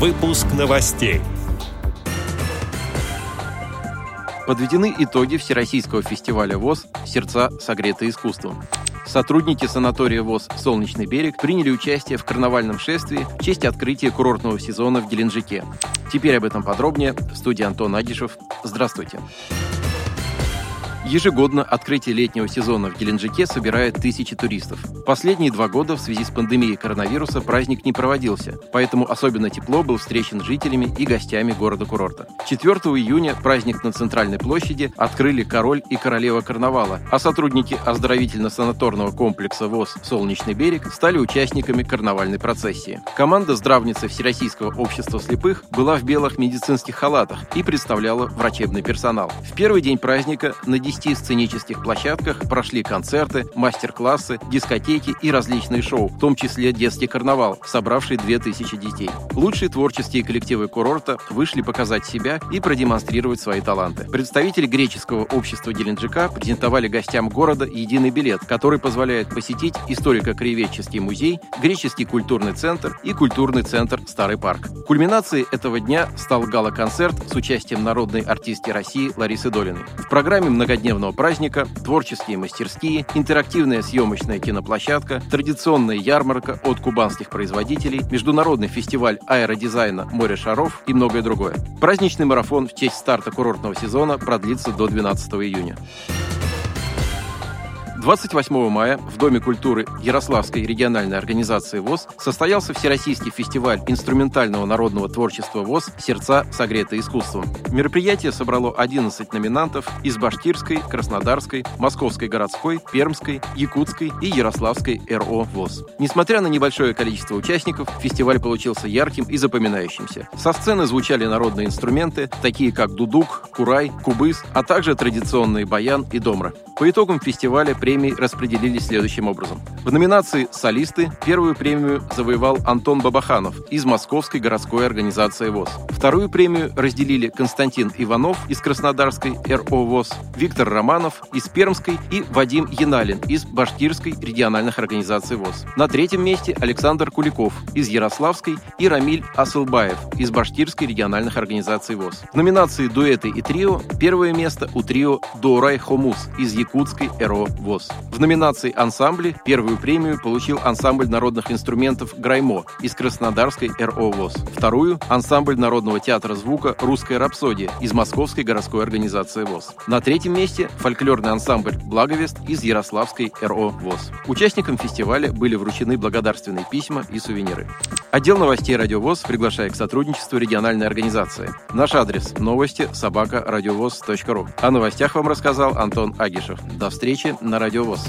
Выпуск новостей. Подведены итоги Всероссийского фестиваля ВОЗ «Сердца, согретые искусством». Сотрудники санатория ВОЗ «Солнечный берег» приняли участие в карнавальном шествии в честь открытия курортного сезона в Геленджике. Теперь об этом подробнее. В студии Антон Агишев. Здравствуйте. Здравствуйте. Ежегодно открытие летнего сезона в Геленджике собирает тысячи туристов. Последние два года в связи с пандемией коронавируса праздник не проводился, поэтому особенно тепло был встречен жителями и гостями города-курорта. 4 июня праздник на Центральной площади открыли король и королева карнавала, а сотрудники оздоровительно-санаторного комплекса ВОЗ «Солнечный берег» стали участниками карнавальной процессии. Команда здравницы Всероссийского общества слепых была в белых медицинских халатах и представляла врачебный персонал. В первый день праздника на 10 10 сценических площадках прошли концерты, мастер-классы, дискотеки и различные шоу, в том числе детский карнавал, собравший 2000 детей. Лучшие творческие коллективы курорта вышли показать себя и продемонстрировать свои таланты. Представители греческого общества Геленджика презентовали гостям города единый билет, который позволяет посетить историко-краеведческий музей, греческий культурный центр и культурный центр Старый парк. Кульминацией этого дня стал гала-концерт с участием народной артистки России Ларисы Долиной. В программе многодневного праздника, творческие мастерские, интерактивная съемочная киноплощадка, традиционная ярмарка от кубанских производителей, международный фестиваль аэродизайна «Море шаров» и многое другое. Праздничный марафон в честь старта курортного сезона продлится до 12 июня. 28 мая в Доме культуры Ярославской региональной организации ВОЗ состоялся Всероссийский фестиваль инструментального народного творчества ВОЗ «Сердца, согретые искусством». Мероприятие собрало 11 номинантов из Башкирской, Краснодарской, Московской городской, Пермской, Якутской и Ярославской РО ВОЗ. Несмотря на небольшое количество участников, фестиваль получился ярким и запоминающимся. Со сцены звучали народные инструменты, такие как дудук, курай, кубыс, а также традиционные баян и домра. По итогам фестиваля премии распределились следующим образом. В номинации «Солисты» первую премию завоевал Антон Бабаханов из Московской городской организации ВОЗ. Вторую премию разделили Константин Иванов из Краснодарской РО ВОЗ, Виктор Романов из Пермской и Вадим Яналин из Башкирской региональных организаций ВОЗ. На третьем месте Александр Куликов из Ярославской и Рамиль Асылбаев из Башкирской региональных организаций ВОЗ. В номинации «Дуэты и трио» первое место у трио «Дорай Хомус» из Якутской ЭРО ВОЗ. В номинации «Ансамбли» первую премию получил ансамбль народных инструментов «Граймо» из Краснодарской РО ВОЗ. Вторую – ансамбль народного театра звука «Русская рапсодия» из Московской городской организации ВОЗ. На третьем месте – фольклорный ансамбль «Благовест» из Ярославской РО ВОЗ. Участникам фестиваля были вручены благодарственные письма и сувениры. Отдел новостей «Радио ВОЗ» приглашает к сотрудничеству региональной организации. Наш адрес – новости собака ру. О новостях вам рассказал Антон Агишев. До встречи на Радиовоз.